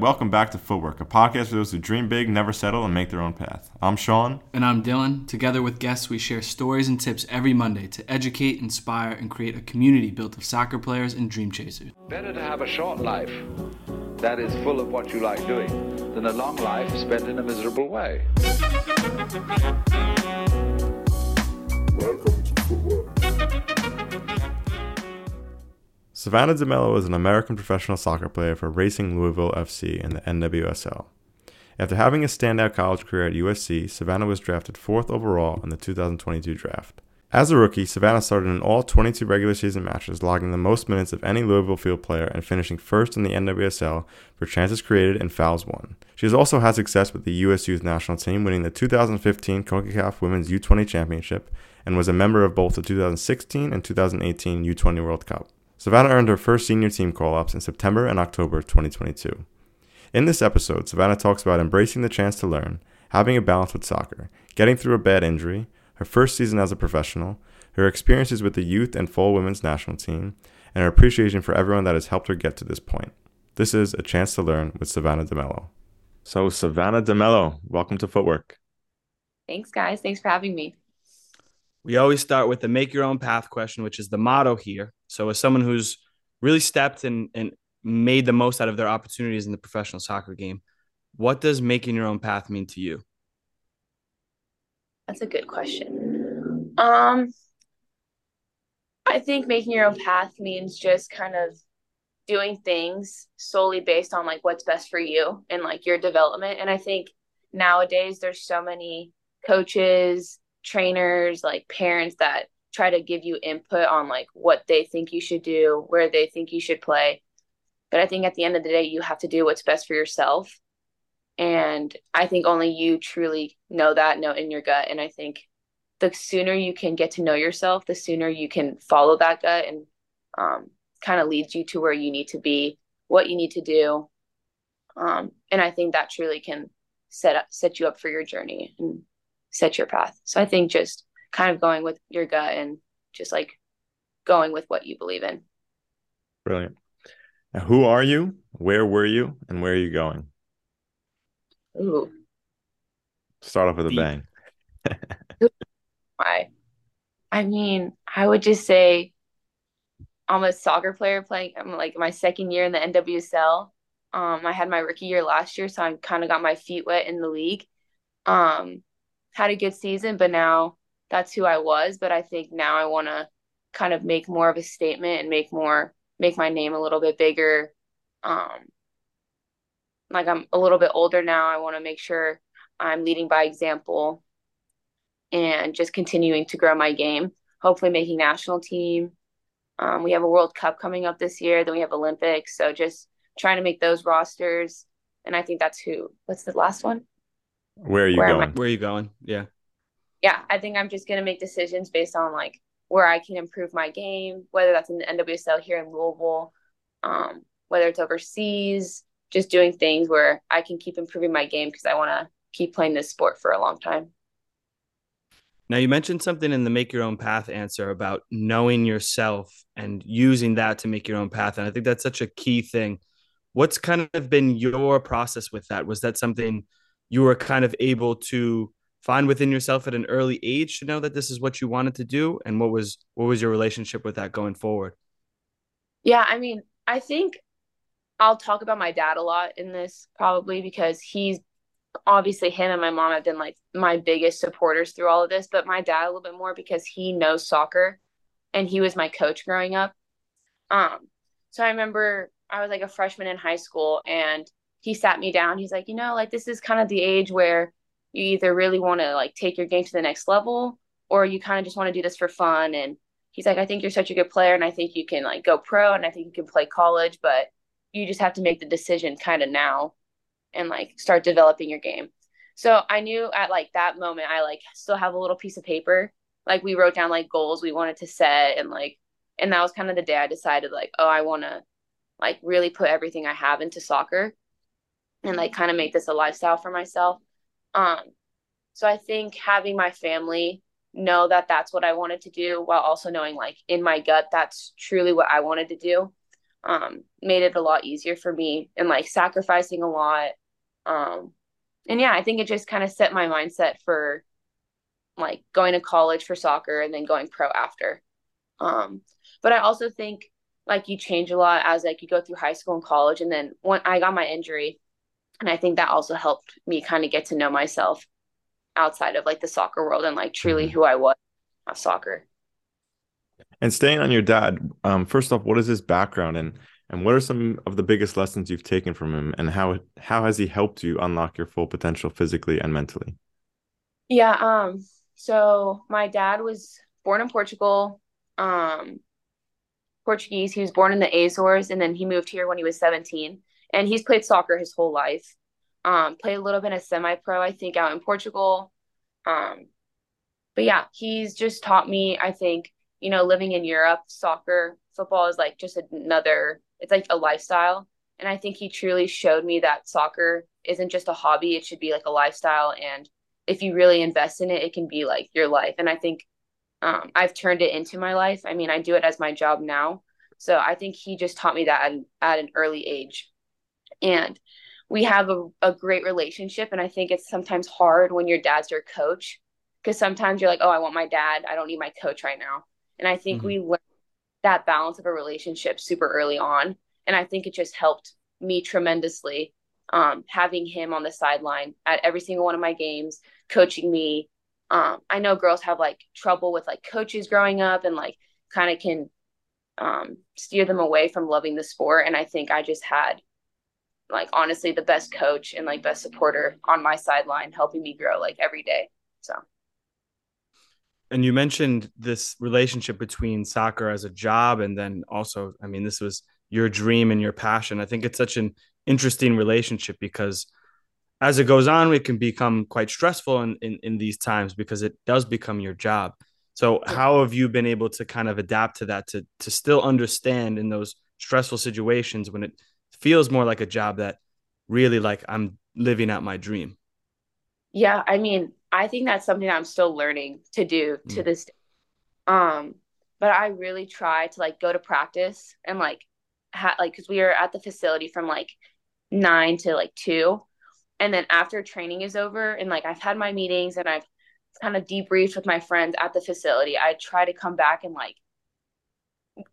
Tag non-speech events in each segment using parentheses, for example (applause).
Welcome back to Footwork, a podcast for those who dream big, never settle, and make their own path. I'm Sean. And I'm Dylan. Together with guests, we share stories and tips every Monday to educate, inspire, and create a community built of soccer players and dream chasers. Better to have a short life that is full of what you like doing than a long life spent in a miserable way. Welcome to Footwork. Savannah DeMelo is an American professional soccer player for Racing Louisville FC in the NWSL. After having a standout college career at USC, Savannah was drafted fourth overall in the 2022 draft. As a rookie, Savannah started in all 22 regular season matches, logging the most minutes of any Louisville field player and finishing first in the NWSL for chances created and fouls won. She has also had success with the U.S. Youth National Team, winning the 2015 CONCACAF Women's U20 Championship, and was a member of both the 2016 and 2018 U20 World Cup. Savannah earned her first senior team call ups in September and October 2022. In this episode, Savannah talks about embracing the chance to learn, having a balance with soccer, getting through a bad injury, her first season as a professional, her experiences with the youth and full women's national team, and her appreciation for everyone that has helped her get to this point. This is A Chance to Learn with Savannah DeMelo. So, Savannah DeMelo, welcome to Footwork. Thanks, guys. Thanks for having me. We always start with the make your own path question, which is the motto here. So, as someone who's really stepped and, and made the most out of their opportunities in the professional soccer game, what does making your own path mean to you? That's a good question. Um, I think making your own path means just kind of doing things solely based on like what's best for you and like your development. And I think nowadays there's so many coaches, trainers, like parents that try to give you input on like what they think you should do, where they think you should play. But I think at the end of the day, you have to do what's best for yourself. And I think only you truly know that, know in your gut. And I think the sooner you can get to know yourself, the sooner you can follow that gut and um, kind of leads you to where you need to be, what you need to do. Um, and I think that truly can set up, set you up for your journey and set your path. So I think just kind of going with your gut and just like going with what you believe in. Brilliant. Now, who are you? Where were you? And where are you going? Ooh, Start off with a bang. (laughs) I, I mean, I would just say I'm a soccer player playing. I'm like my second year in the NWSL. Um, I had my rookie year last year, so I kind of got my feet wet in the league. Um, had a good season, but now that's who I was. But I think now I want to kind of make more of a statement and make more make my name a little bit bigger. Um, like I'm a little bit older now. I want to make sure I'm leading by example and just continuing to grow my game. Hopefully, making national team. Um, we have a World Cup coming up this year. Then we have Olympics. So just trying to make those rosters. And I think that's who. What's the last one? Where are you Where going? Where are you going? Yeah. Yeah, I think I'm just gonna make decisions based on like where I can improve my game, whether that's in the NWSL here in Louisville, um, whether it's overseas, just doing things where I can keep improving my game because I want to keep playing this sport for a long time. Now, you mentioned something in the make your own path answer about knowing yourself and using that to make your own path. And I think that's such a key thing. What's kind of been your process with that? Was that something you were kind of able to find within yourself at an early age to know that this is what you wanted to do? And what was what was your relationship with that going forward? Yeah, I mean, I think I'll talk about my dad a lot in this probably because he's obviously him and my mom have been like my biggest supporters through all of this, but my dad a little bit more because he knows soccer and he was my coach growing up. Um, so I remember I was like a freshman in high school and he sat me down. He's like, you know, like this is kind of the age where you either really want to like take your game to the next level or you kind of just want to do this for fun. And he's like, I think you're such a good player and I think you can like go pro and I think you can play college, but you just have to make the decision kind of now and like start developing your game. So I knew at like that moment I like still have a little piece of paper. Like we wrote down like goals we wanted to set and like and that was kind of the day I decided like, oh, I want to like really put everything I have into soccer and like kind of make this a lifestyle for myself. Um so I think having my family know that that's what I wanted to do while also knowing like in my gut that's truly what I wanted to do um, made it a lot easier for me and like sacrificing a lot. Um, and yeah, I think it just kind of set my mindset for like going to college for soccer and then going pro after. Um, but I also think like you change a lot as like you go through high school and college. And then when I got my injury, and I think that also helped me kind of get to know myself outside of like the soccer world and like truly mm-hmm. who I was of soccer. And staying on your dad, um, first off, what is his background and and what are some of the biggest lessons you've taken from him and how how has he helped you unlock your full potential physically and mentally? Yeah, um so my dad was born in Portugal, um Portuguese. He was born in the Azores and then he moved here when he was 17 and he's played soccer his whole life. Um played a little bit of semi-pro I think out in Portugal. Um but yeah, he's just taught me I think you know, living in Europe, soccer, football is like just another, it's like a lifestyle. And I think he truly showed me that soccer isn't just a hobby, it should be like a lifestyle. And if you really invest in it, it can be like your life. And I think um, I've turned it into my life. I mean, I do it as my job now. So I think he just taught me that at, at an early age. And we have a, a great relationship. And I think it's sometimes hard when your dad's your coach because sometimes you're like, oh, I want my dad. I don't need my coach right now. And I think mm-hmm. we learned that balance of a relationship super early on. And I think it just helped me tremendously um, having him on the sideline at every single one of my games, coaching me. Um, I know girls have like trouble with like coaches growing up and like kind of can um, steer them away from loving the sport. And I think I just had like honestly the best coach and like best supporter on my sideline helping me grow like every day. So. And you mentioned this relationship between soccer as a job and then also i mean this was your dream and your passion. I think it's such an interesting relationship because as it goes on it can become quite stressful in, in, in these times because it does become your job. So how have you been able to kind of adapt to that to to still understand in those stressful situations when it feels more like a job that really like i'm living out my dream yeah i mean I think that's something that I'm still learning to do mm. to this day. Um, but I really try to like go to practice and like ha- like because we are at the facility from like nine to like two, and then after training is over and like I've had my meetings and I've kind of debriefed with my friends at the facility. I try to come back and like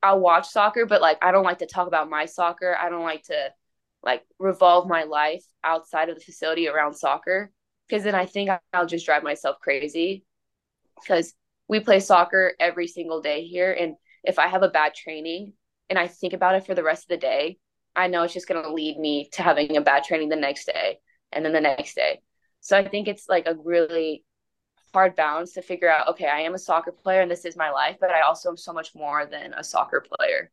I'll watch soccer, but like I don't like to talk about my soccer. I don't like to like revolve my life outside of the facility around soccer because then I think I'll just drive myself crazy because we play soccer every single day here. And if I have a bad training and I think about it for the rest of the day, I know it's just going to lead me to having a bad training the next day and then the next day. So I think it's like a really hard balance to figure out okay, I am a soccer player and this is my life, but I also am so much more than a soccer player.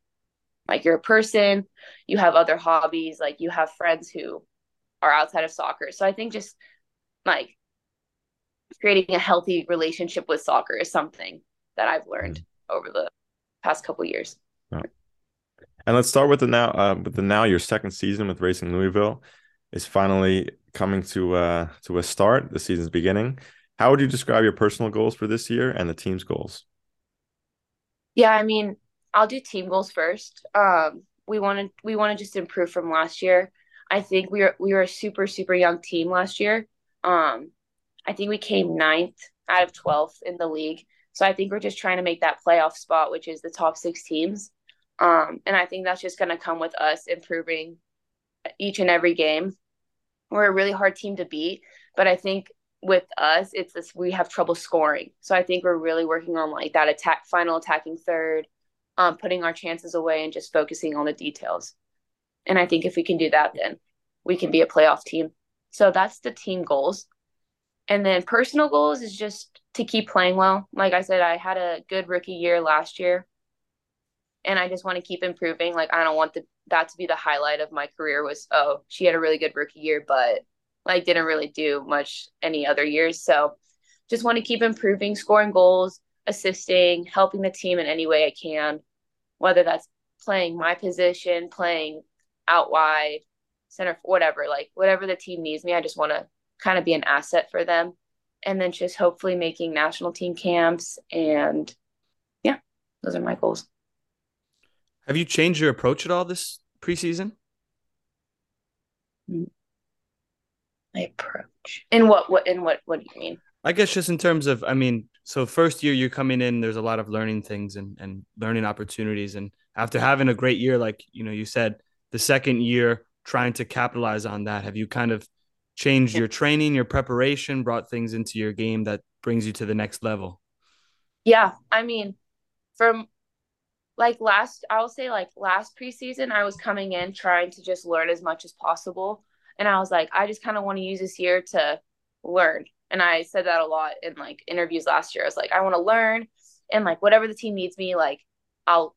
Like you're a person, you have other hobbies, like you have friends who are outside of soccer. So I think just like creating a healthy relationship with soccer is something that I've learned mm-hmm. over the past couple years. And let's start with the now uh, with the now your second season with Racing Louisville is finally coming to uh to a start. The season's beginning. How would you describe your personal goals for this year and the team's goals? Yeah, I mean, I'll do team goals first. Um, we want to we want to just improve from last year. I think we were we were a super super young team last year, um, I think we came ninth out of 12th in the league. So I think we're just trying to make that playoff spot, which is the top six teams. Um, and I think that's just going to come with us improving each and every game. We're a really hard team to beat, but I think with us, it's this we have trouble scoring. So I think we're really working on like that attack, final attacking third, um, putting our chances away and just focusing on the details. And I think if we can do that, then we can be a playoff team. So that's the team goals. And then personal goals is just to keep playing well. Like I said, I had a good rookie year last year. And I just want to keep improving. Like I don't want the, that to be the highlight of my career was, oh, she had a really good rookie year, but like didn't really do much any other years. So just want to keep improving, scoring goals, assisting, helping the team in any way I can, whether that's playing my position, playing out wide, center, whatever, like whatever the team needs me. I just want to kind of be an asset for them. And then just hopefully making national team camps. And yeah, those are my goals. Have you changed your approach at all this preseason? Mm. My approach. In what what in what what do you mean? I guess just in terms of, I mean, so first year you're coming in, there's a lot of learning things and and learning opportunities, and after having a great year, like you know, you said, the second year trying to capitalize on that, have you kind of changed your training, your preparation, brought things into your game that brings you to the next level? Yeah, I mean, from like last, I will say like last preseason, I was coming in trying to just learn as much as possible, and I was like, I just kind of want to use this year to learn and I said that a lot in like interviews last year. I was like, I want to learn and like whatever the team needs me, like I'll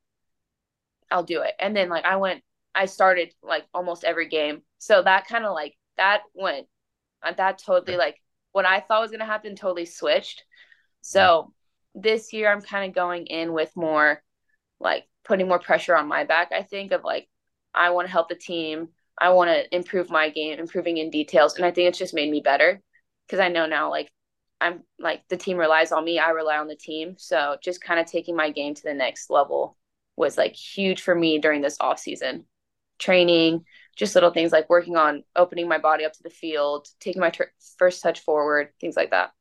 I'll do it. And then like I went I started like almost every game. So that kind of like that went uh, that totally like what I thought was gonna happen totally switched. So this year I'm kind of going in with more like putting more pressure on my back, I think, of like I want to help the team. I want to improve my game, improving in details. And I think it's just made me better because I know now like I'm like the team relies on me, I rely on the team. So just kind of taking my game to the next level was like huge for me during this off season. Training, just little things like working on opening my body up to the field, taking my ter- first touch forward, things like that.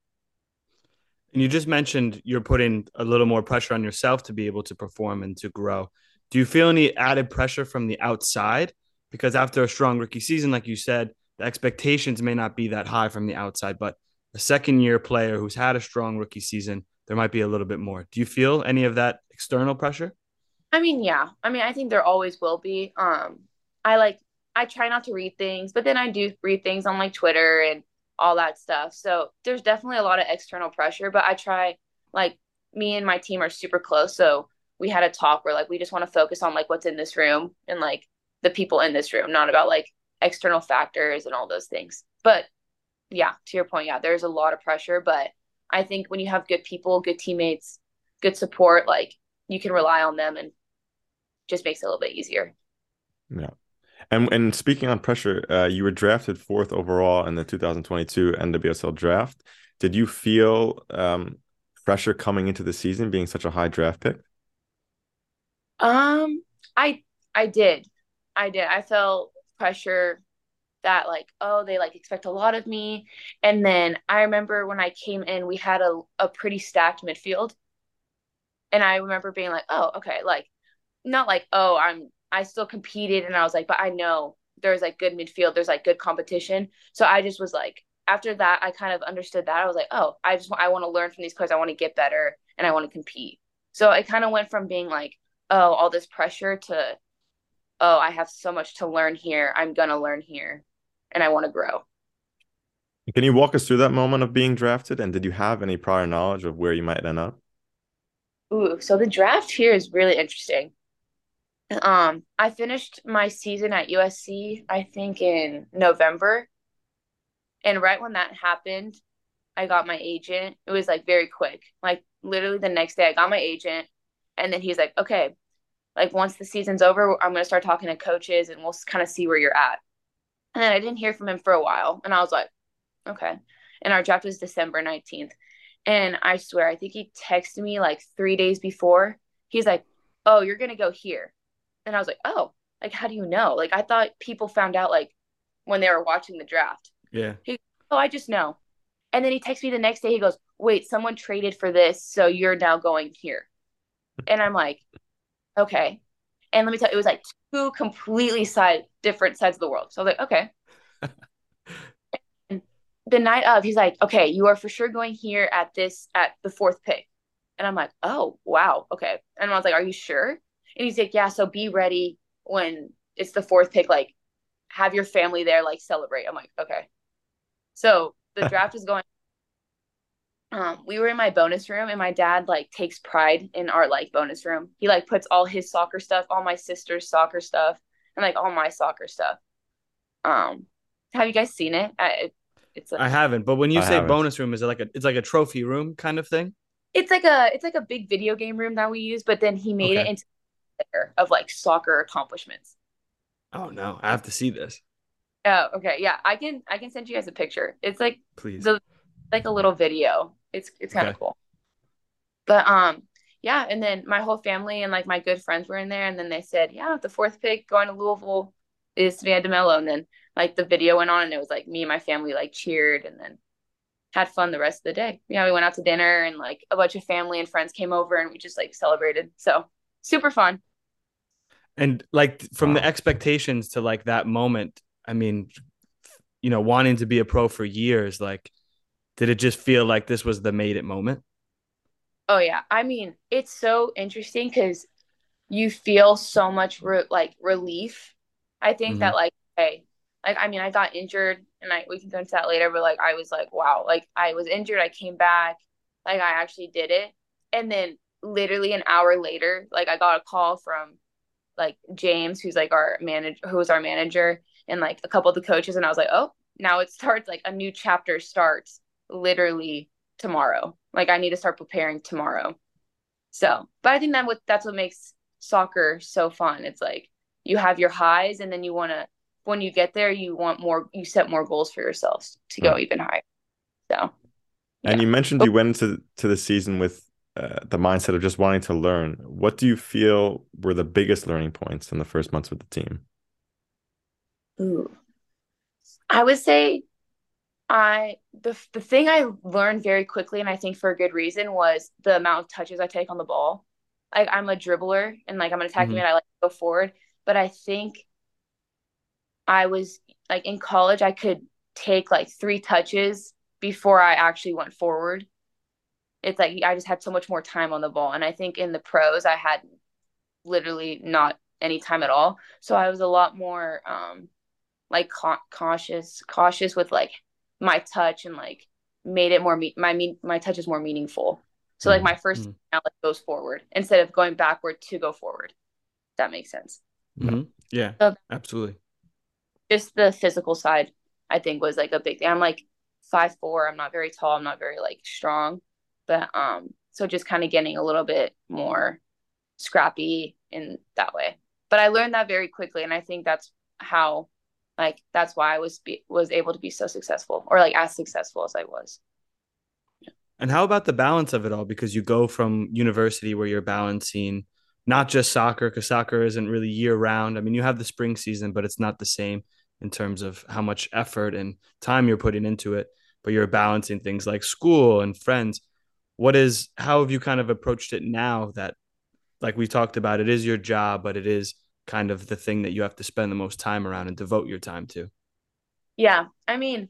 And you just mentioned you're putting a little more pressure on yourself to be able to perform and to grow. Do you feel any added pressure from the outside? Because after a strong rookie season, like you said, the expectations may not be that high from the outside, but a second year player who's had a strong rookie season, there might be a little bit more. Do you feel any of that external pressure? I mean, yeah. I mean, I think there always will be. Um, I like I try not to read things, but then I do read things on like Twitter and all that stuff. So there's definitely a lot of external pressure, but I try like me and my team are super close. So we had a talk where like we just want to focus on like what's in this room and like the people in this room, not about like external factors and all those things. But yeah, to your point, yeah, there's a lot of pressure. But I think when you have good people, good teammates, good support, like you can rely on them and just makes it a little bit easier. Yeah. And and speaking on pressure, uh, you were drafted fourth overall in the 2022 NWSL draft. Did you feel um, pressure coming into the season being such a high draft pick? Um, I I did, I did. I felt pressure that like oh they like expect a lot of me. And then i remember when i came in we had a, a pretty stacked midfield. And i remember being like oh okay like not like oh i'm i still competed. And i was like but i know there's like good midfield. There's like good competition. So i just was like after that i kind of understood that. I was like oh i just i want to learn from these players. I want to get better and i want to compete. So it kind of went from being like oh all this pressure to oh, I have so much to learn here. I'm going to learn here and I want to grow. Can you walk us through that moment of being drafted? And did you have any prior knowledge of where you might end up? Ooh, so the draft here is really interesting. Um, I finished my season at USC, I think in November. And right when that happened, I got my agent. It was like very quick. Like literally the next day I got my agent and then he's like, "Okay, like once the season's over, I'm going to start talking to coaches and we'll kind of see where you're at. And then I didn't hear from him for a while. And I was like, okay. And our draft was December 19th. And I swear, I think he texted me like three days before. He's like, oh, you're going to go here. And I was like, oh, like, how do you know? Like, I thought people found out like when they were watching the draft. Yeah. He, oh, I just know. And then he texts me the next day. He goes, wait, someone traded for this. So you're now going here. And I'm like, okay. And let me tell you, it was like two completely side different sides of the world. So I was like, okay. (laughs) the night of, he's like, okay, you are for sure going here at this at the fourth pick. And I'm like, oh wow, okay. And I was like, are you sure? And he's like, yeah. So be ready when it's the fourth pick. Like, have your family there, like celebrate. I'm like, okay. So the (laughs) draft is going um, we were in my bonus room and my dad like takes pride in our like bonus room. He like puts all his soccer stuff, all my sister's soccer stuff, and like all my soccer stuff. Um, have you guys seen it? I, it's like, I haven't, but when you I say haven't. bonus room, is it like a it's like a trophy room kind of thing? It's like a it's like a big video game room that we use, but then he made okay. it into a of like soccer accomplishments. Oh no, I have to see this. Oh, okay. Yeah, I can I can send you guys a picture. It's like please the like a little video. It's it's kind of okay. cool. But um yeah, and then my whole family and like my good friends were in there, and then they said, yeah, the fourth pick going to Louisville is Savannah DeMelo, and then like the video went on, and it was like me and my family like cheered, and then had fun the rest of the day. Yeah, we went out to dinner, and like a bunch of family and friends came over, and we just like celebrated. So super fun. And like from Wow. the expectations to like that moment, I mean, you know, wanting to be a pro for years, like, did it just feel like this was the made it moment? Oh yeah, I mean it's so interesting because you feel so much re- like relief. I think Mhm. that like hey, like I mean I got injured and I we can go into that later, but like I was like wow, like I was injured, I came back, like I actually did it, and then literally an hour later, like I got a call from like James, who's like our manager, who was our manager, and like a couple of the coaches, and I was like oh now it starts like a new chapter starts literally tomorrow. Like I need to start preparing tomorrow. So, but I think that what that's what makes soccer so fun. It's like you have your highs and then you want to when you get there you want more you set more goals for yourselves to go Right. even higher. So, And you mentioned you went into to the season with uh, the mindset of just wanting to learn. What do you feel were the biggest learning points in the first months with the team? ooh. I would say I the the thing I learned very quickly and I think for a good reason was the amount of touches I take on the ball. Like I'm a dribbler and like I'm an attacking Mhm. man, I like to go forward, but I think I was like in college I could take like three touches before I actually went forward. It's like I just had so much more time on the ball and I think in the pros I had literally not any time at all. So I was a lot more um like ca- cautious cautious with like my touch and like made it more me- my mean my touch is more meaningful. So like my 1st Mhm. now like goes forward instead of going backward to go forward. If that makes sense. Mhm. Yeah, So- absolutely. Just the physical side I think was like a big thing. I'm like five four. I'm not very tall. I'm not very like strong, but um so just kind of getting a little bit more scrappy in that way. But I learned that very quickly, and I think that's how like that's why I was be, was able to be so successful or like as successful as I was. And how about the balance of it all? Because you go from university where you're balancing not just soccer, because soccer isn't really year round. I mean, you have the spring season, but it's not the same in terms of how much effort and time you're putting into it. But you're balancing things like school and friends. What is, how have you kind of approached it now that, like we talked about, it is your job, but it is kind of the thing that you have to spend the most time around and devote your time to? Yeah, I mean,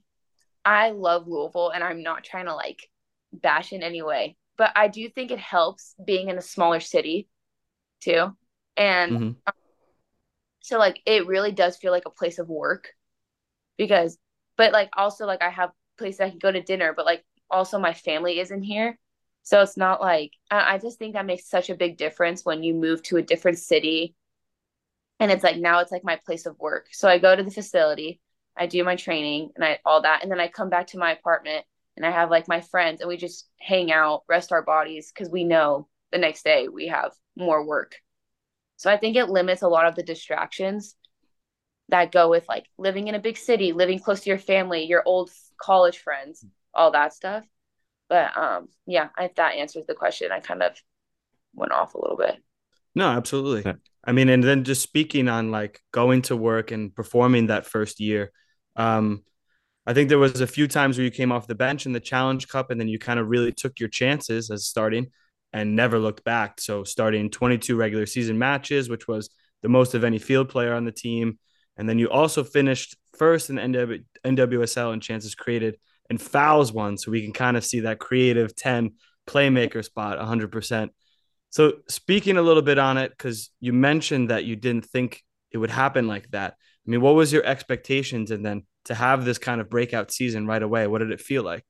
I love Louisville, and I'm not trying to like bash in any way, but I do think it helps being in a smaller city too. And Mhm. so like it really does feel like a place of work because but like also like I have places I can go to dinner, but like also my family isn't here. So it's not like I, I just think that makes such a big difference when you move to a different city and it's like now it's like my place of work. So I go to the facility, I do my training and I all that, and then I come back to my apartment and I have like my friends and we just hang out, rest our bodies because we know the next day we have more work. So I think it limits a lot of the distractions that go with like living in a big city, living close to your family, your old college friends, all that stuff. But um yeah, if that answers the question, I kind of went off a little bit. No, absolutely. Yeah. I mean, and then just speaking on like going to work and performing that first year, um, I think there was a few times where you came off the bench in the Challenge Cup, and then you kind of really took your chances as starting and never looked back. So starting 22 regular season matches, which was the most of any field player on the team, and then you also finished first in the NW- NWSL in chances created and fouls won. So we can kind of see that creative 10 playmaker spot 100%. So speaking a little bit on it, because you mentioned that you didn't think it would happen like that. I mean, what was your expectations, and then to have this kind of breakout season right away, what did it feel like?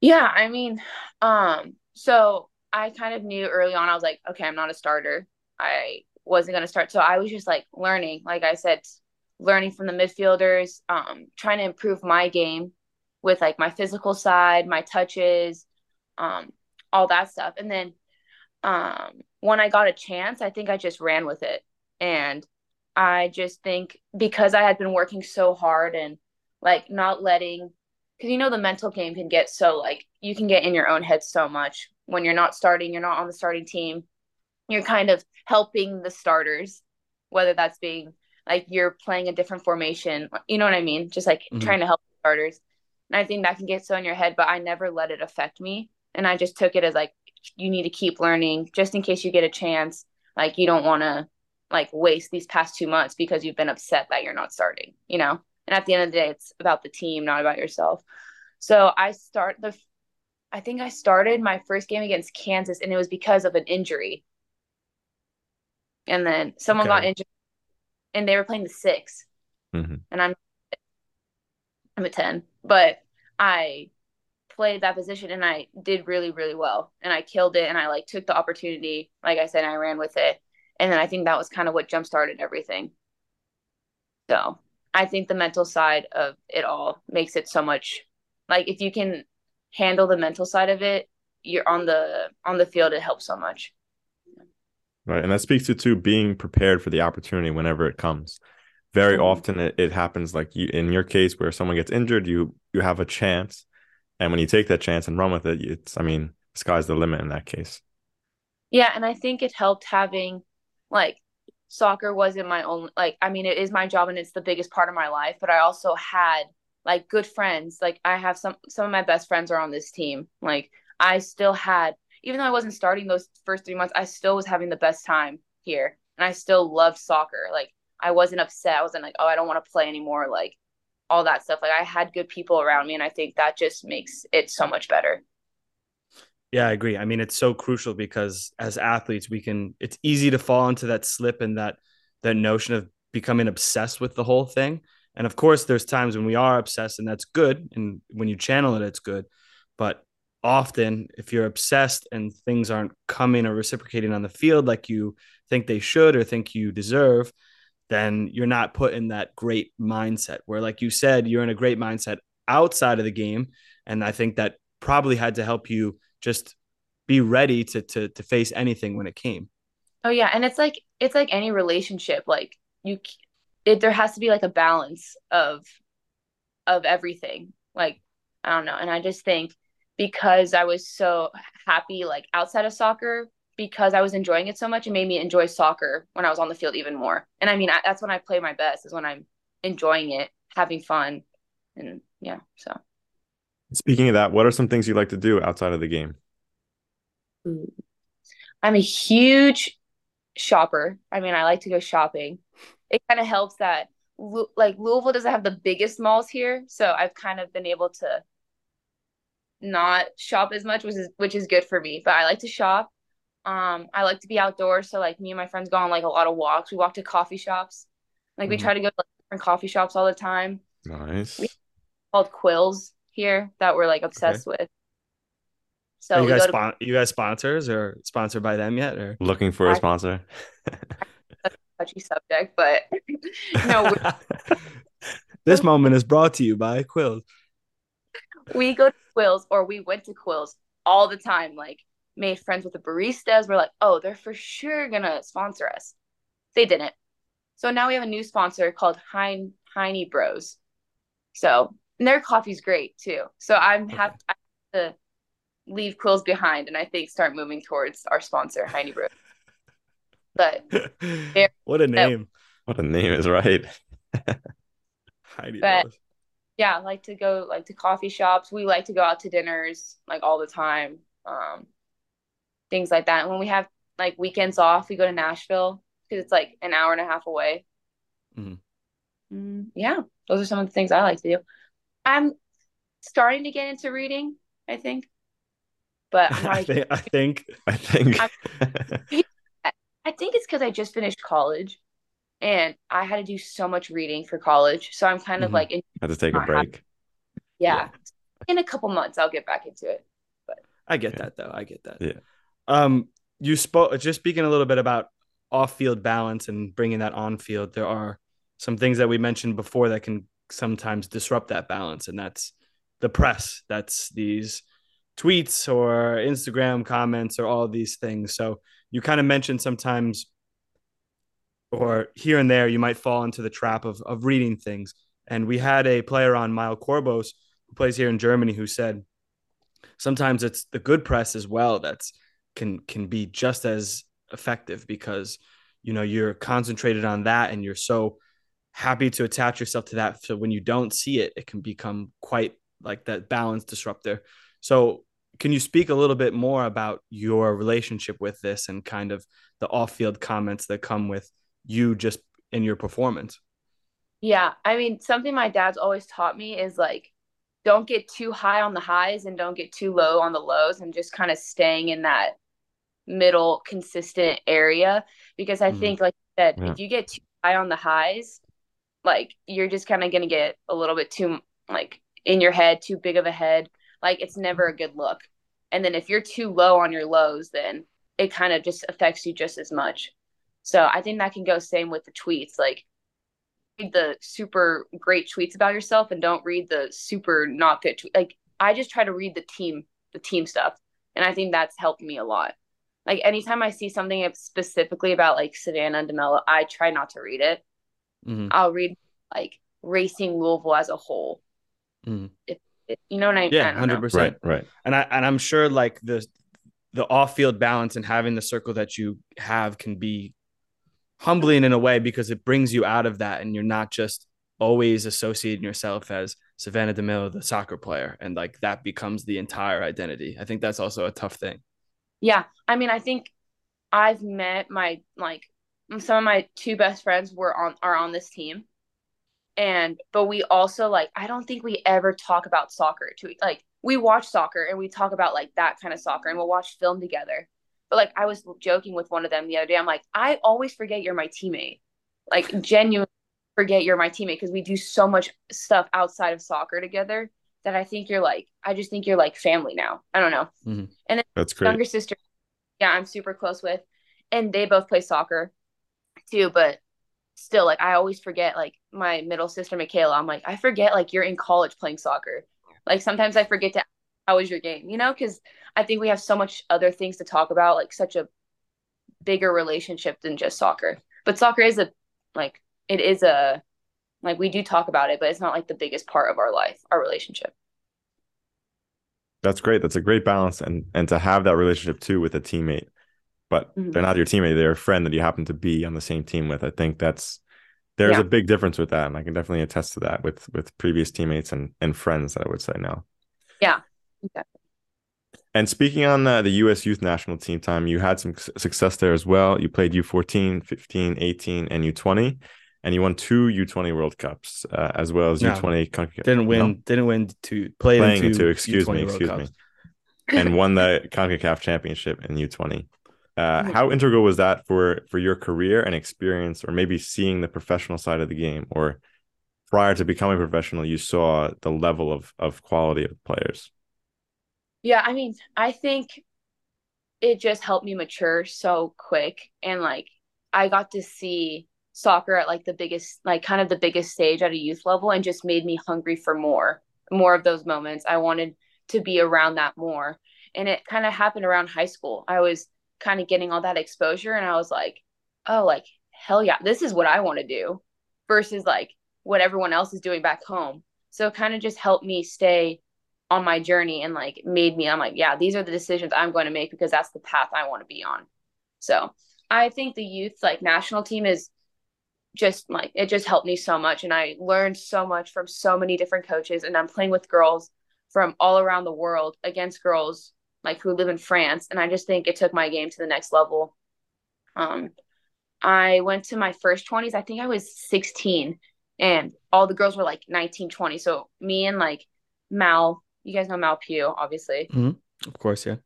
Yeah, I mean, um, so I kind of knew early on, I was like, okay, I'm not a starter. I wasn't going to start. So I was just like learning, like I said, learning from the midfielders, um, trying to improve my game with like my physical side, my touches, um, all that stuff. And then um, when I got a chance, I think I just ran with it. And I just think because I had been working so hard and like not letting because you know the mental game can get so like you can get in your own head so much when you're not starting, you're not on the starting team. You're kind of helping the starters, whether that's being like you're playing a different formation, you know what I mean? Just like Mhm. trying to help the starters. And I think that can get so in your head, but I never let it affect me. And I just took it as like you need to keep learning just in case you get a chance. Like you don't want to like waste these past two months because you've been upset that you're not starting, you know? And at the end of the day, it's about the team, not about yourself. So I start the, I think I started my first game against Kansas and it was because of an injury. And then someone got injured and they were playing the six Mhm. and I'm, I'm a 10, but I played that position and I did really, really well and I killed it and I like took the opportunity. Like I said, I ran with it. And then I think that was kind of what jump started everything. So I think the mental side of it all makes it so much like if you can handle the mental side of it, you're on the on the field, it helps so much. Right. And that speaks to too being prepared for the opportunity whenever it comes. Very Mhm. often it, it happens like you in your case where someone gets injured, you you have a chance. And when you take that chance and run with it, it's I mean, sky's the limit in that case. Yeah, and I think it helped having like soccer wasn't my only like I mean it is my job and it's the biggest part of my life, but I also had like good friends. Like I have some some of my best friends are on this team. Like I still had even though I wasn't starting those first 3 months, I still was having the best time here. And I still loved soccer. Like I wasn't upset. I wasn't like, "Oh, I don't want to play anymore." Like all that stuff. Like I had good people around me and I think that just makes it so much better. Yeah, I agree. I mean, it's so crucial because as athletes, we can it's easy to fall into that slip and that that notion of becoming obsessed with the whole thing. And of course, there's times when we are obsessed and that's good. And when you channel it, it's good. But often if you're obsessed and things aren't coming or reciprocating on the field like you think they should or think you deserve, then you're not put in that great mindset where, like you said, you're in a great mindset outside of the game. And I think that probably had to help you just be ready to to to face anything when it came. Oh yeah, and it's like it's like any relationship. Like you, it there has to be like a balance of of everything. Like I don't know, and I just think because I was so happy like outside of soccer, because I was enjoying it so much, it made me enjoy soccer when I was on the field even more. And I mean, I, that's when I play my best is when I'm enjoying it, having fun, and yeah. So Speaking of that, what are some things you like to do outside of the game? I'm a huge shopper. I mean, I like to go shopping. It kind of helps that like Louisville doesn't have the biggest malls here, so I've kind of been able to not shop as much, which is which is good for me. But I like to shop. Um, I like to be outdoors, so like me and my friends go on like a lot of walks. We walk to coffee shops. Like we Mhm. try to go to like, different coffee shops all the time. Nice. Called Quills here that we're like obsessed with. So Are you guys to spon- you guys sponsors or sponsored by them yet? Or Looking for a I- sponsor. a (laughs) touchy subject, but (laughs) no, we (laughs) this moment is brought to you by Quills. we go to Quills or we went to Quills all the time. Like made friends with the baristas. We're like, oh, they're for sure gonna sponsor us. They didn't. So now we have a new sponsor called Hein Heine Bros. So and their coffee's great too. So I'm have I have to leave Quills behind and I think start moving towards our sponsor, Heine Bros. (laughs) But what a name. What a name is right. (laughs) Heidi But- Rose. yeah, like to go like to coffee shops. We like to go out to dinners like all the time. Um, things like that. And when we have like weekends off, we go to Nashville because it's like an hour and a half away. Mhm. Mm, yeah, those are some of the things I like to do. I'm starting to get into reading, I think, but I'm (laughs) not I a- think I think I think. (laughs) I think it's because I just finished college and I had to do so much reading for college. So I'm kind of Mhm. like, in, had to take a Not break. yeah, in a couple months, I'll get back into it. But I get Yeah. that though. I get that. Yeah. Um, you spoke just speaking a little bit about off-field balance and bringing that on-field. There are some things that we mentioned before that can sometimes disrupt that balance, and that's the press. That's these tweets or Instagram comments or all these things. So you kind of mentioned sometimes, or here and there, you might fall into the trap of of reading things. And we had a player on Mile Corbos who plays here in Germany who said sometimes it's the good press as well that's can can be just as effective because you know you're concentrated on that and you're so happy to attach yourself to that. So when you don't see it it can become quite like that balance disruptor. So can you speak a little bit more about your relationship with this and kind of the off-field comments that come with you just in your performance? Yeah i mean something my dad's always taught me is like don't get too high on the highs and don't get too low on the lows and just kind of staying in that middle consistent area because I mm. think like that yeah. if you get too high on the highs like you're just kind of going to get a little bit too like in your head too big of a head like it's never a good look and then if you're too low on your lows then it kind of just affects you just as much so I think that can go same with the tweets like read the super great tweets about yourself and don't read the super not good tweet. like I just try to read the team the team stuff and I think that's helped me a lot like anytime I see something specifically about like Savannah and DeMelo, I try not to read it. Mm-hmm. I'll read like racing Louisville as a whole. Mm-hmm. If, if, you know what I mean? Yeah, hundred percent. Right, right. And I and I'm sure like the the off field balance and having the circle that you have can be humbling in a way because it brings you out of that and you're not just always associating yourself as Savannah DeMelo, the soccer player, and like that becomes the entire identity. I think that's also a tough thing. Yeah. I mean, I think I've met my like some of my two best friends were on are on this team. And but we also like I don't think we ever talk about soccer to like we watch soccer and we talk about like that kind of soccer and we'll watch film together. But like I was joking with one of them the other day. I'm like, I always forget you're my teammate. Like genuinely forget you're my teammate because we do so much stuff outside of soccer together that I think you're like, I just think you're like family now. I don't know. Mm-hmm. And then that's great. Younger sister, yeah, I'm super close with, and they both play soccer too. But still, like, I always forget, like, my middle sister Michaela. I'm like, I forget, like, you're in college playing soccer. Like, sometimes I forget to, how was your game? You know, because I think we have so much other things to talk about, like such a bigger relationship than just soccer. But soccer is a, like, it is a like we do talk about it, but it's not like the biggest part of our life, our relationship. That's great. That's a great balance and and to have that relationship too with a teammate. But mm-hmm. they're not your teammate, they're a friend that you happen to be on the same team with. I think that's there's yeah. a big difference with that. And I can definitely attest to that with with previous teammates and and friends, that I would say now. Yeah. Exactly. And speaking on the, the U.S. youth national team time, you had some success there as well. You played U14, 15, 18, and U20 and you won two U20 World Cups uh, as well as no, U20. didn't win. No? Didn't win to play playing into. Excuse U20 me. World excuse Cups. me. and (laughs) won the Concacaf Championship in U20. Uh, how integral was that for for your career and experience, or maybe seeing the professional side of the game, or prior to becoming professional, you saw the level of of quality of players? Yeah, I mean, I think it just helped me mature so quick, and like I got to see soccer at like the biggest like kind of the biggest stage at a youth level and just made me hungry for more more of those moments. I wanted to be around that more. And it kind of happened around high school. I was kind of getting all that exposure and i was like oh like hell yeah this is what i want to do versus like what everyone else is doing back home. So it kind of just helped me stay on my journey and like made me i'm like yeah these are the decisions i'm going to make because that's the path i want to be on. So i think the youth like national team is just like it just helped me so much and I learned so much from so many different coaches and I'm playing with girls from all around the world against girls like who live in France and I just think it took my game to the next level. Um I went to my first 20s I think I was 16 and all the girls were like 19 20 so me and like Mal you guys know Mal Pugh obviously. Mm-hmm. Of course, yeah.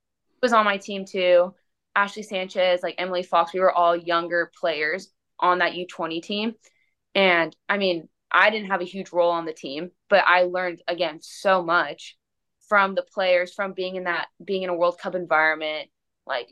Was on my team too. Ashley Sanchez, like Emily Fox, we were all younger players on that U20 team. And I mean, I didn't have a huge role on the team, but I learned again so much from the players, from being in that, being in a World Cup environment. Like,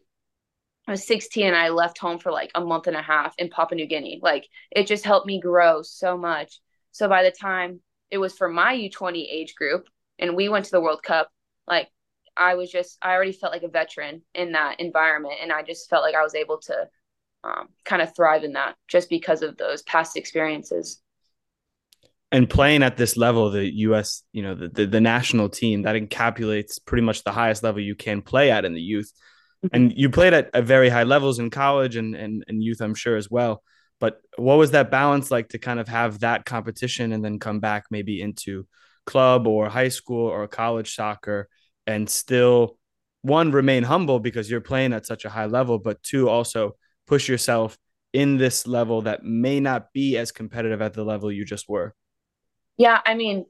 I was 16 and I left home for like a month and a half in Papua New Guinea. Like, it just helped me grow so much. So by the time it was for my U20 age group and we went to the World Cup, like, I was just, I already felt like a veteran in that environment. And I just felt like I was able to um, kind of thrive in that just because of those past experiences. and playing at this level, the U.S. you know the, the, the national team that encapsulates pretty much the highest level you can play at in the youth. Mm-hmm. And you played at, at very high levels in college and, and and youth, I'm sure as well. But what was that balance like to kind of have that competition and then come back maybe into club or high school or college soccer and still one remain humble because you're playing at such a high level, but two also push yourself in this level that may not be as competitive at the level you just were. Yeah, I mean,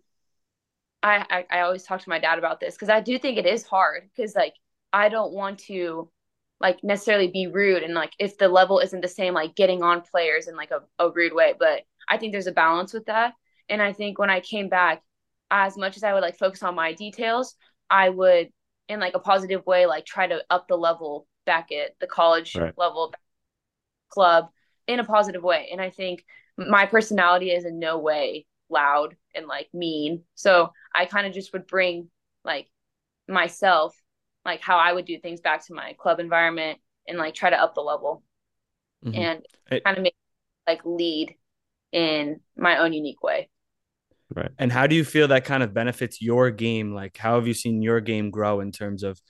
I I, I always talk to my dad about this because I do think it is hard because like I don't want to like necessarily be rude and like if the level isn't the same like getting on players in like a, a rude way but i think there's a balance with that and i think when i came back as much as i would like focus on my details i would in like a positive way like try to up the level back at the college right. level club in a positive way and i think my personality is in no way loud and like mean so i kind of just would bring like myself like how I would do things back to my club environment and like try to up the level mm-hmm. and it, kind of make like lead in my own unique way. Right. And how do you feel that kind of benefits your game? Like how have you seen your game grow in terms of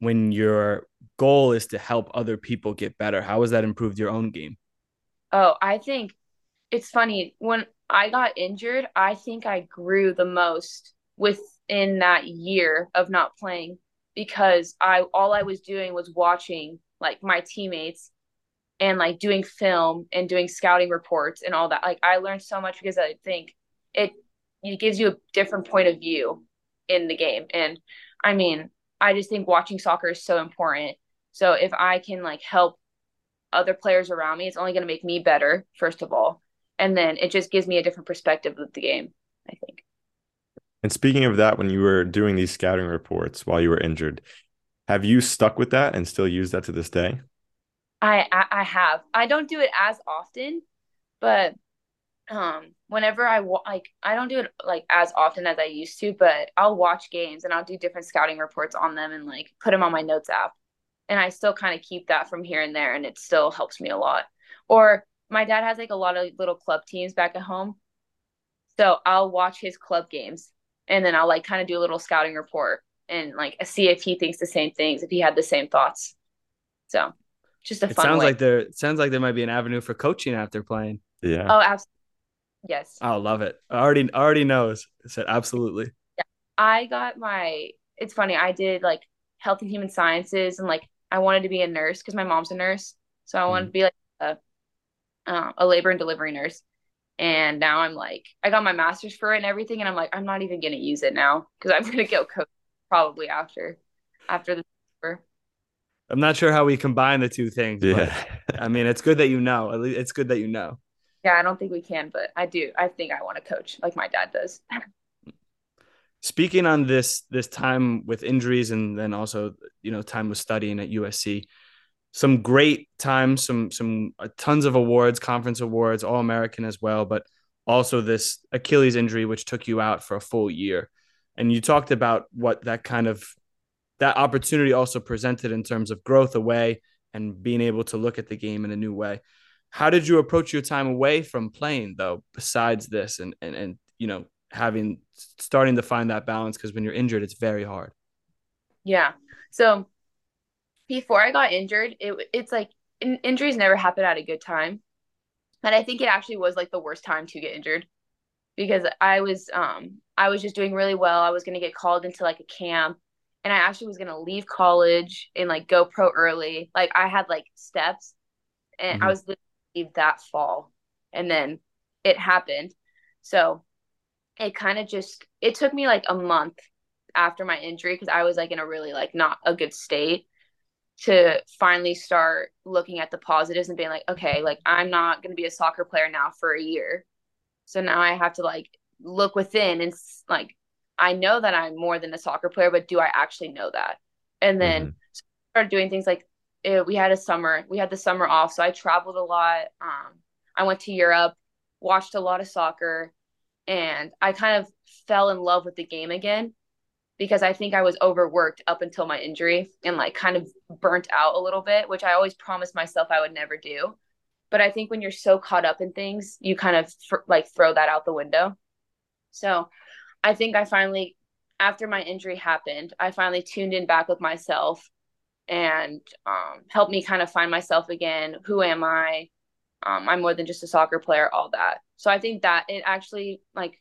when your goal is to help other people get better? How has that improved your own game? Oh, I think it's funny when I got injured, I think I grew the most within that year of not playing because I all I was doing was watching like my teammates and like doing film and doing scouting reports and all that. Like I learned so much because I think it it gives you a different point of view in the game. And I mean, I just think watching soccer is so important. So if I can like help other players around me, it's only going to make me better, first of all. And then it just gives me a different perspective of the game, I think. And speaking of that, when you were doing these scouting reports while you were injured, have you stuck with that and still use that to this day? I I, have. I don't do it as often, but um whenever I like I don't do it like as often as I used to, but I'll watch games and I'll do different scouting reports on them and like put them on my notes app. And I still kind of keep that from here and there and it still helps me a lot. Or my dad has like a lot of little club teams back at home. So I'll watch his club games and then I'll like kind of do a little scouting report and like see if he thinks the same things, if he had the same thoughts. So just a it fun. Sounds way. like there sounds like there might be an avenue for coaching after playing. Yeah. Oh, absolutely. Yes. I love it. I already already knows. I said absolutely. Yeah. I got my. It's funny. I did like health and human sciences, and like I wanted to be a nurse because my mom's a nurse, so I wanted mm. to be like a uh, a labor and delivery nurse and now I'm like, I got my master's for it and everything, and I'm like, I'm not even gonna use it now because I'm gonna go coach probably after after the tour. I'm not sure how we combine the two things. Yeah, but, I mean, it's good that you know. At least it's good that you know. Yeah, I don't think we can, but I do. I think I want to coach like my dad does. Speaking on this this time with injuries and then also you know time with studying at USC, some great times, some some uh, tons of awards, conference awards, All American as well, but also this Achilles injury which took you out for a full year. And you talked about what that kind of that opportunity also presented in terms of growth away and being able to look at the game in a new way. How did you approach your time away from playing though, besides this and and, and you know, having starting to find that balance because when you're injured, it's very hard. Yeah. So before I got injured, it it's like in, injuries never happen at a good time. And I think it actually was like the worst time to get injured because I was um I was just doing really well. I was going to get called into like a camp and I actually was going to leave college and like go pro early. Like I had like steps and mm-hmm. I was that fall and then it happened. So it kind of just it took me like a month after my injury because I was like in a really like not a good state to finally start looking at the positives and being like, okay, like I'm not going to be a soccer player now for a year. So now I have to like look within and like, I know that I'm more than a soccer player, but do I actually know that? And then mm-hmm. started doing things like it, we had a summer, we had the summer off. So I traveled a lot. Um, I went to Europe, watched a lot of soccer, and I kind of fell in love with the game again because I think I was overworked up until my injury and like kind of burnt out a little bit, which I always promised myself I would never do. But I think when you're so caught up in things, you kind of like throw that out the window. So I think I finally, after my injury happened, I finally tuned in back with myself and um, helped me kind of find myself again. Who am I? Um, I'm more than just a soccer player, all that. So I think that it actually, like,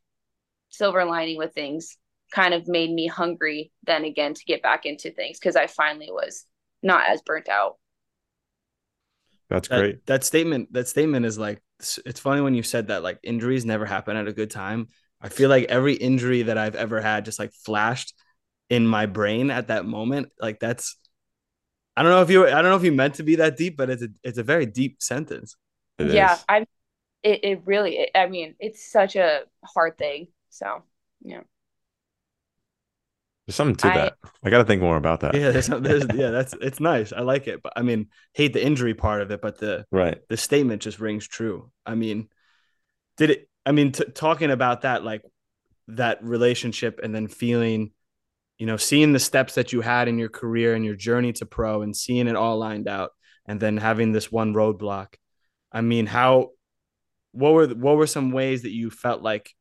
silver lining with things kind of made me hungry then again to get back into things because I finally was not as burnt out. That's That, great. that statement, that statement is like, it's funny when you said that, like, injuries never happen at a good time. I feel like every injury that I've ever had just like flashed in my brain at that moment. Like, that's, I don't know if you, I don't know if you meant to be that deep, but it's a, it's a very deep sentence. It yeah, is. I it, it really it, I mean, it's such a hard thing. So, yeah. There's something to I- that. I got to think more about that. Yeah, there's, there's, (laughs) yeah, that's, it's nice. I like it. But I mean, hate the injury part of it, but the, Right. the statement just rings true. I mean, did it? I mean, t- talking about that, like that relationship, and then feeling, you know, seeing the steps that you had in your career and your journey to pro, and seeing it all lined out, and then having this one roadblock. I mean, how? What were what were some ways that you felt like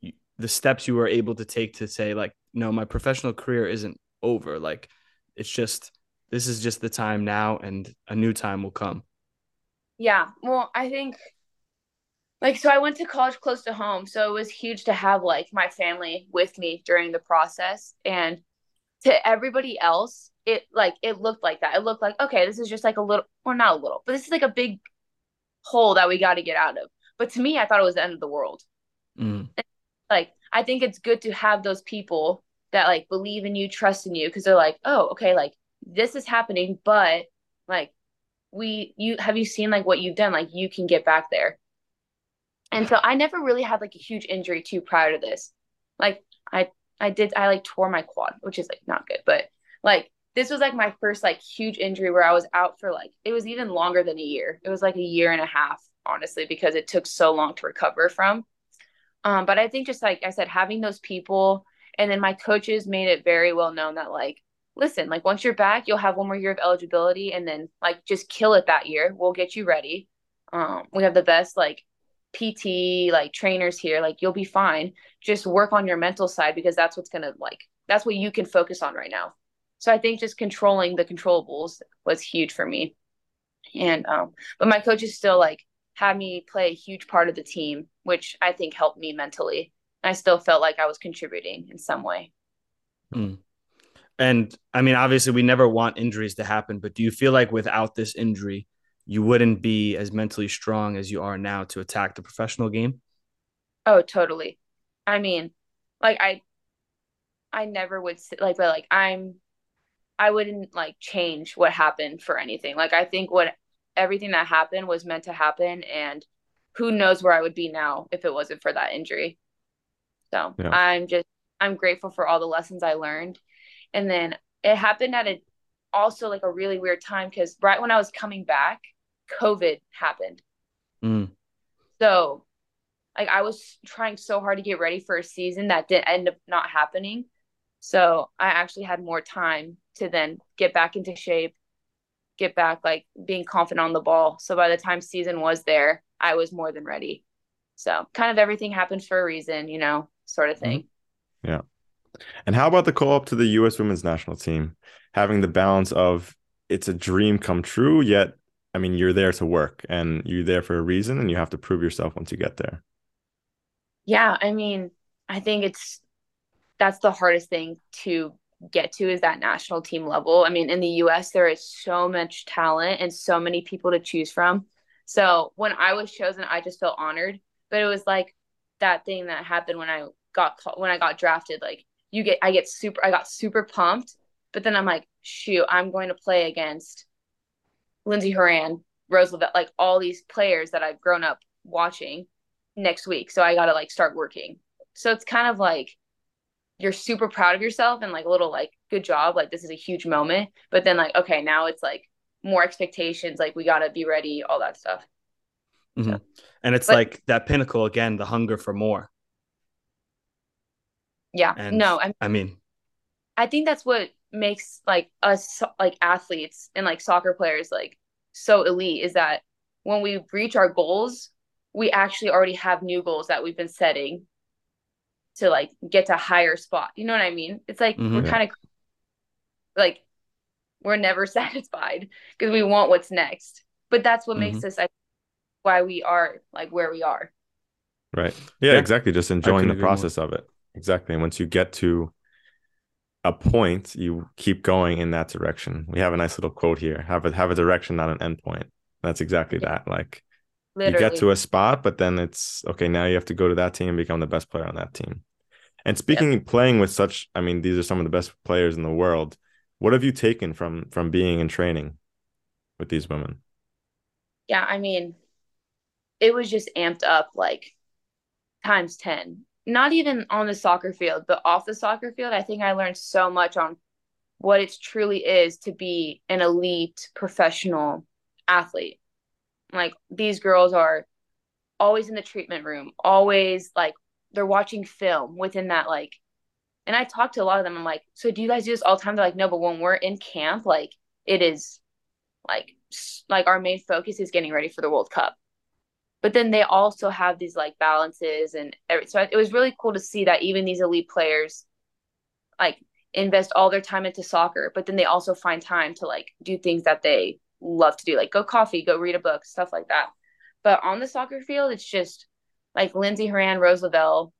you, the steps you were able to take to say like, no, my professional career isn't over. Like, it's just this is just the time now, and a new time will come. Yeah. Well, I think like so I went to college close to home, so it was huge to have like my family with me during the process and to everybody else, it like it looked like that. It looked like okay, this is just like a little or not a little, but this is like a big hole that we got to get out of. But to me, I thought it was the end of the world. Mm. Like I think it's good to have those people that like believe in you, trust in you because they're like, "Oh, okay, like this is happening, but like we you have you seen like what you've done like you can get back there and so i never really had like a huge injury too prior to this like i i did i like tore my quad which is like not good but like this was like my first like huge injury where i was out for like it was even longer than a year it was like a year and a half honestly because it took so long to recover from um but i think just like i said having those people and then my coaches made it very well known that like listen, like once you're back, you'll have one more year of eligibility and then like just kill it that year. We'll get you ready. Um, we have the best like PT like trainers here. Like you'll be fine. Just work on your mental side because that's what's gonna like that's what you can focus on right now. So I think just controlling the controllables was huge for me. And um, but my coaches still like had me play a huge part of the team, which I think helped me mentally. I still felt like I was contributing in some way. Mm. And I mean, obviously, we never want injuries to happen, but do you feel like without this injury, you wouldn't be as mentally strong as you are now to attack the professional game? Oh, totally. I mean, like I I never would say like but like I'm I wouldn't like change what happened for anything. Like I think what everything that happened was meant to happen and who knows where I would be now if it wasn't for that injury. So, Yeah. I'm just I'm grateful for all the lessons I learned. And then it happened at a also like a really weird time cuz right when I was coming back, COVID happened. Mm. So, like I was trying so hard to get ready for a season that didn't end up not happening. So I actually had more time to then get back into shape, get back like being confident on the ball. So by the time season was there, I was more than ready. So kind of everything happened for a reason, you know, sort of thing. Yeah. And how about the call up to the U.S. women's national team, having the balance of it's a dream come true, yet I mean you're there to work and you're there for a reason, and you have to prove yourself once you get there. Yeah, I mean, I think it's that's the hardest thing to get to is that national team level. I mean, in the US there is so much talent and so many people to choose from. So, when I was chosen, I just felt honored, but it was like that thing that happened when I got when I got drafted like you get I get super I got super pumped, but then I'm like, shoot, I'm going to play against Lindsey Horan, Rose Lavelle, like all these players that I've grown up watching next week. So I got to like start working. So it's kind of like you're super proud of yourself and like a little like good job, like this is a huge moment. But then like okay, now it's like more expectations, like we got to be ready, all that stuff. Mhm. And it's But- like that pinnacle again, the hunger for more. Yeah. And no, I I mean, I think that's what makes like us like athletes and like soccer players like so elite is that when we reach our goals, we actually already have new goals that we've been setting. to like get to a higher spot. You know what I mean? It's like Mhm. we're kind of like we're never (laughs) satisfied because we want what's next. But that's what makes us I, why we are like where we are. Right. Yeah, Yeah. exactly. Just enjoying the agree more. process of it. Exactly. And once you get to a point, you keep going in that direction. We have a nice little quote here. Have a have a direction, not an end point. That's exactly that. Like Literally. you get to a spot, but then it's okay, now you have to go to that team and become the best player on that team. And speaking playing with such, I mean, these are some of the best players in the world. What have you taken from from being in training with these women? yeah, I mean, it was just amped up like times 10. Not even on the soccer field, but off the soccer field. I think I learned so much on what it truly is to be an elite professional athlete. Like these girls are always in the treatment room, always like they're watching film within that like and I talked to a lot of them. I'm like, so do you guys do this all the time? They're like, no, but when we're in camp, like it is like like our main focus is getting ready for the World Cup. But then they also have these like balances and every, so it was really cool to see that even these elite players like invest all their time into soccer, but then they also find time to like do things that they love to do, like go coffee, go read a book, stuff like that. But on the soccer field, it's just like Lindsey Horan, Rose Lavelle,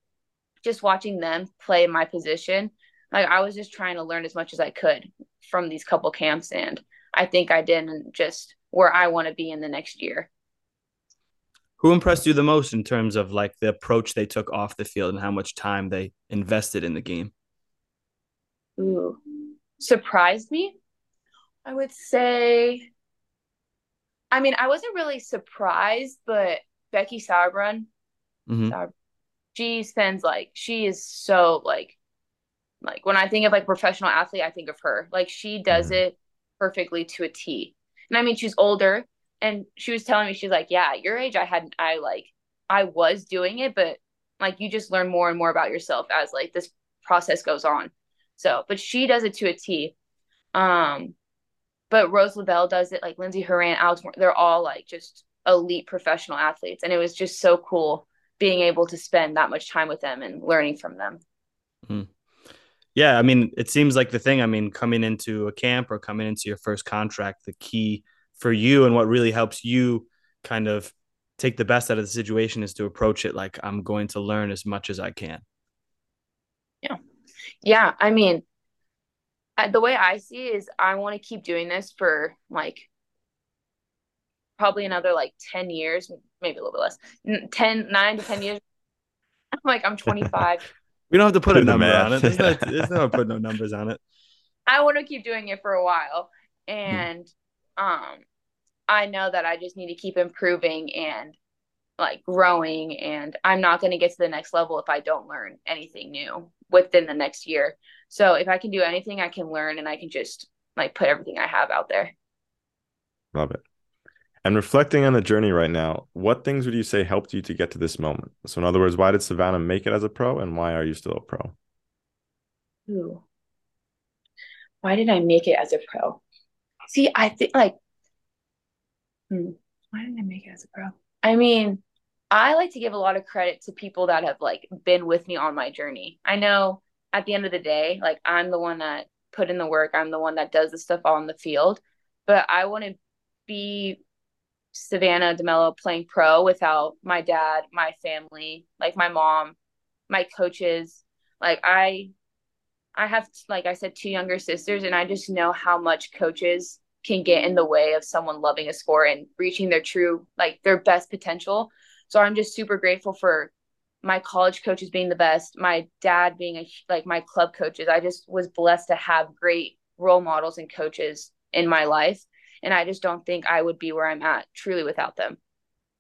just watching them play my position. Like I was just trying to learn as much as I could from these couple camps, and I think I did and just where I want to be in the next year. Who impressed you the most in terms of like the approach they took off the field and how much time they invested in the game? Ooh, surprised me. I would say. I mean, I wasn't really surprised, but Becky Sauerbrunn, Mhm. Sauer- she spends like she is so like, like when I think of like professional athlete, I think of her. Like she does Mhm. it perfectly to a T. And I mean, she's older, and she was telling me she's like, yeah, at your age, I had I like I was doing it, but like you just learn more and more about yourself as like this process goes on. So, but she does it to a T. Um, but Rose Lavelle does it like Lindsey Horan, Alex, Moore, they're all like just elite professional athletes. And it was just so cool being able to spend that much time with them and learning from them. Yeah, I mean, it seems like the thing. I mean, coming into a camp or coming into your first contract, the key for you and what really helps you kind of take the best out of the situation is to approach it like I'm going to learn as much as I can. Yeah, Yeah, I mean, the way I see it is I want to keep doing this for like probably another like 10 years, maybe a little bit less, N- 10, 9 to 10 years. (laughs) I'm like, I'm 25. (laughs) We don't have to put Do a number on it. There's no, there's no (laughs) put no numbers on it. I want to keep doing it for a while. Hmm. And um I know that I just need to keep improving and like growing and I'm not going to get to the next level if I don't learn anything new within the next year. So if I can do anything I can learn and I can just like put everything I have out there. Love it. And reflecting on the journey right now, what things would you say helped you to get to this moment? So, in other words, why did Savannah make it as a pro, and why are you still a pro? Ooh. Why did I make it as a pro? See, I think like, hmm, why didn't I make it as a pro? I mean, I like to give a lot of credit to people that have like been with me on my journey. I know at the end of the day, like I'm the one that put in the work, I'm the one that does the stuff on the field, but I want to be Savannah DeMelo playing pro without my dad, my family, like my mom, my coaches. Like I I have, like I said, two younger sisters, and I just know how much coaches can get in the way of someone loving a sport and reaching their true, like their best potential. So I'm just super grateful for my college coaches being the best, my dad being a, like my club coaches. I just was blessed to have great role models and coaches in my life. And I just don't think I would be where I'm at truly without them.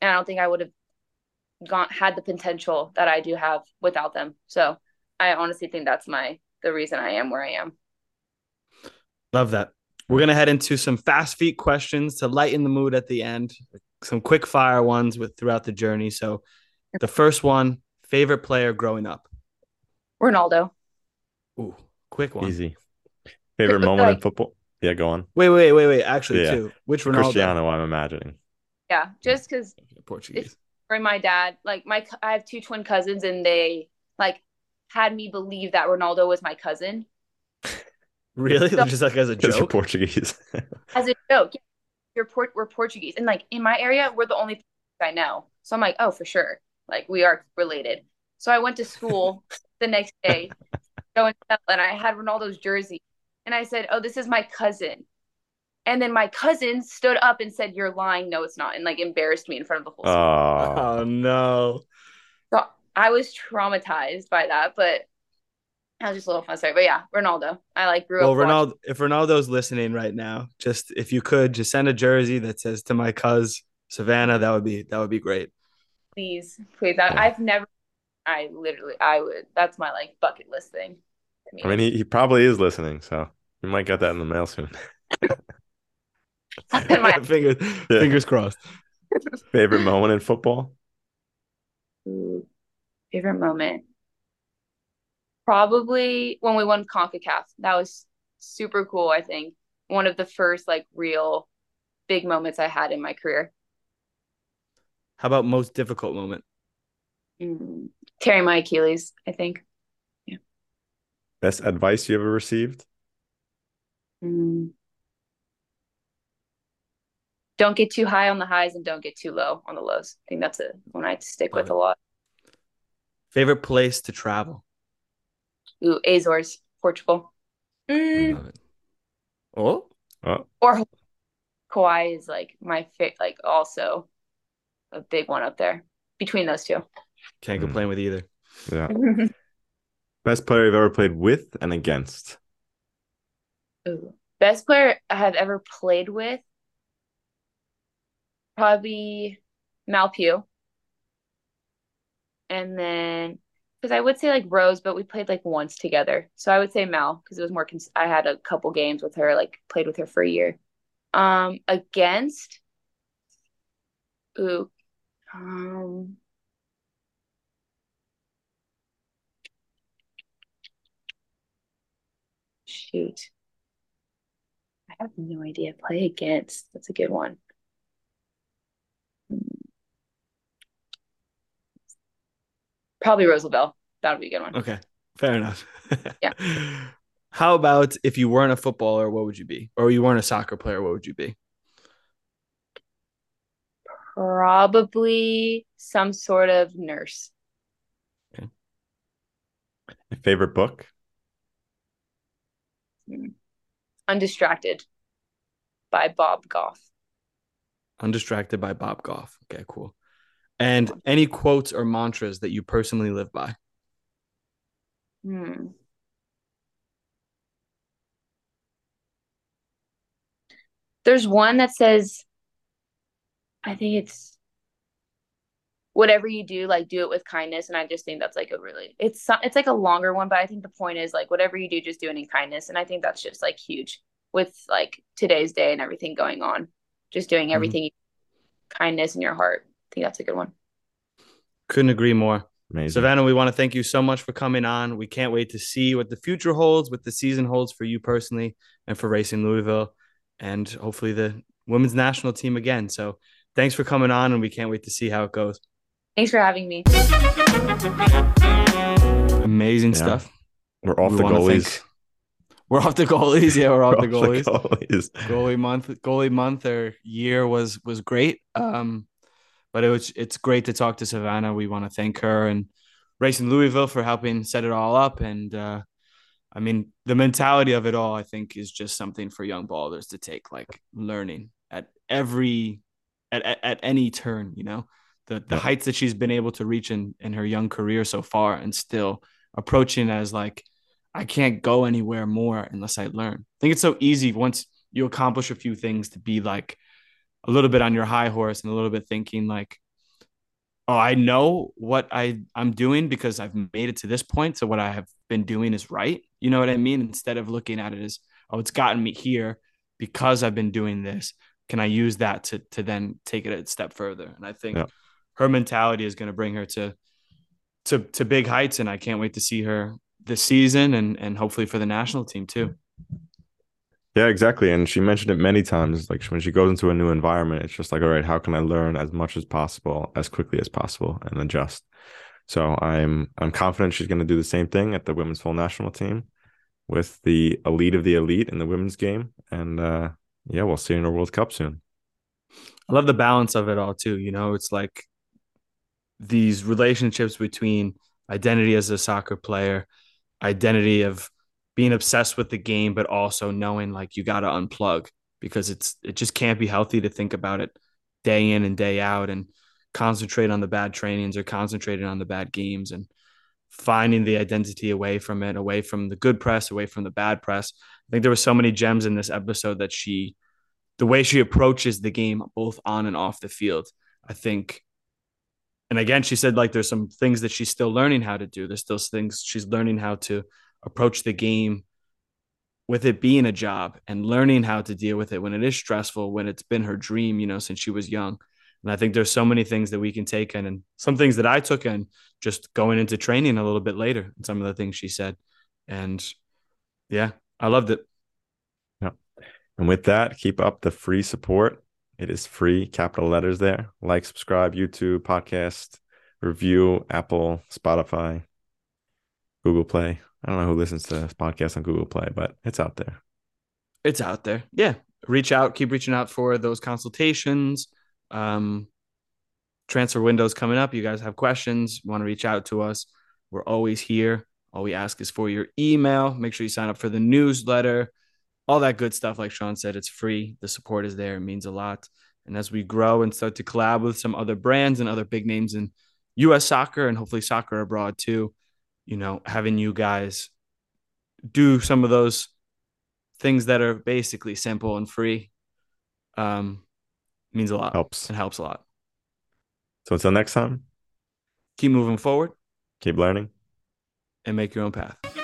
And I don't think I would have gone had the potential that I do have without them. So I honestly think that's my the reason I am where I am. Love that. We're gonna head into some fast feet questions to lighten the mood at the end. Some quick fire ones with throughout the journey. So, the first one: favorite player growing up. Ronaldo. Ooh, quick one. Easy. Favorite moment in football? Yeah, go on. Wait, wait, wait, wait. Actually, Yeah. two. Which Ronaldo? Cristiano, I'm imagining. Yeah, just because Portuguese. for my dad, like my I have two twin cousins, and they like had me believe that Ronaldo was my cousin (laughs) Really? So- Just like as a Because you're joke? Portuguese. (laughs) as a joke. Yeah, You're Port- we're Portuguese, and like in my area, we're the only I know. So I'm like, oh, for sure, like we are related. So I went to school (laughs) the next day, going and I had Ronaldo's jersey, and I said, oh, this is my cousin. And then my cousin stood up and said, "You're lying. No, it's not," and like embarrassed me in front of the whole. school. Oh, Oh no. So I was traumatized by that, but that was just a little fun story. But yeah, Ronaldo. I like grew Well, up. watching- Ronaldo, if Ronaldo's listening right now, just if you could just send a jersey that says to my cuz Savannah, that would be that would be great. please, please. I, Yeah. I've never. I literally, I would. That's my like bucket list thing. To me. I mean, he, he probably is listening, so you might get that in the mail soon. My- (laughs) fingers, (laughs) Yeah. fingers crossed. Favorite moment in football? Ooh, favorite moment. Probably when we won CONCACAF. That was super cool. I think one of the first like real big moments I had in my career. How about most difficult moment? Mm, tearing my Achilles. I think. Yeah. Best advice you ever received? Mm. Don't get too high on the highs and don't get too low on the lows. I think that's a one I stick with a lot. Favorite place to travel? Ooh, Azores, Portugal. Mm, Oh, Oh, or Hawaii. Kauai is like my fa- like also a big one up there between those two. can't Mm. complain with either. yeah. (laughs) Best player you've ever played with and against? Ooh. Best player I have ever played with, probably Mal Pugh. And then, because I would say like Rose, but we played like once together. So I would say Mel because it was more, cons- I had a couple games with her, like played with her for a year. Um, against, ooh, um, shoot. I have no idea. Play against. That's a good one. Probably Rose Lavelle. That would be a good one. Okay, fair enough. (laughs) Yeah. How about if you weren't a footballer, what would you be? Or you weren't a soccer player, what would you be? Probably some sort of nurse. Okay. Your favorite book? Hmm. Undistracted by Bob Goff. Undistracted by Bob Goff. Okay, cool. And any quotes or mantras that you personally live by? Hmm. There's one that says, I think it's whatever you do, like do it with kindness. And I just think that's like a really, it's it's like a longer one, but I think the point is like whatever you do, just do it in kindness. And I think that's just like huge with like today's day and everything going on. Just doing everything kindness in your heart. I think that's a good one. Couldn't agree more. Amazing. Savannah, we want to thank you so much for coming on. We can't wait to see what the future holds, what the season holds for you personally and for Racing Louisville, and hopefully the women's national team again. So thanks for coming on, and we can't wait to see how it goes. Thanks for having me. Amazing Yeah. stuff. We're off We the goalies. thank- We're off the goalies. Yeah, we're off the (laughs) We're goalies. goalies. goalie month goalie month or year was was great um but it was it's great to talk to savannah we want to thank her and racing louisville for helping set it all up and uh i mean the mentality of it all i think is just something for young ballers to take like learning at every at, at, at any turn you know the the Yeah. heights that she's been able to reach in in her young career so far and still approaching as like I can't go anywhere more unless I learn. I think it's so easy once you accomplish a few things to be like a little bit on your high horse and a little bit thinking like, oh, I know what I I'm doing because I've made it to this point. So what I have been doing is right. You know what I mean? Instead of looking at it as, oh, it's gotten me here because I've been doing this. Can I use that to to then take it a step further? And I think Yeah. her mentality is going to bring her to to to big heights, and I can't wait to see her this season and and hopefully for the national team too. Yeah, exactly. And she mentioned it many times. Like when she goes into a new environment, it's just like, all right, how can I learn as much as possible, as quickly as possible, and adjust. So I'm I'm confident she's going to do the same thing at the women's full national team with the elite of the elite in the women's game. And uh, yeah, we'll see her in a World Cup soon. I love the balance of it all too. You know, it's like these relationships between identity as a soccer player, identity of being obsessed with the game, but also knowing like you got to unplug because it's it just can't be healthy to think about it day in and day out and concentrate on the bad trainings or concentrating on the bad games and finding the identity away from it, away from the good press, away from the bad press. I think there were so many gems in this episode that she, the way she approaches the game, both on and off the field, I think. And again, she said like there's some things that she's still learning how to do. There's still things she's learning how to approach the game with it being a job and learning how to deal with it when it is stressful, when it's been her dream, you know, since she was young. And I think there's so many things that we can take in and some things that I took in just going into training a little bit later and some of the things she said. And yeah, I loved it. Yeah. And with that, keep up the free support. It is free, capital letters there. Like, subscribe, YouTube, podcast, review, Apple, Spotify, Google Play. I don't know who listens to podcasts on Google Play, but it's out there. It's out there. Yeah. Reach out, keep reaching out for those consultations. Um, transfer windows coming up. You guys have questions, want to reach out to us. We're always here. All we ask is for your email. Make sure you sign up for the newsletter, all that good stuff. Like Sean said, it's free. The support is there. It means a lot. And as we grow and start to collab with some other brands and other big names in US soccer and hopefully soccer abroad too, you know, having you guys do some of those things that are basically simple and free um, means a lot. Helps. It helps a lot. So until next time, Keep moving forward keep learning. and make your own path.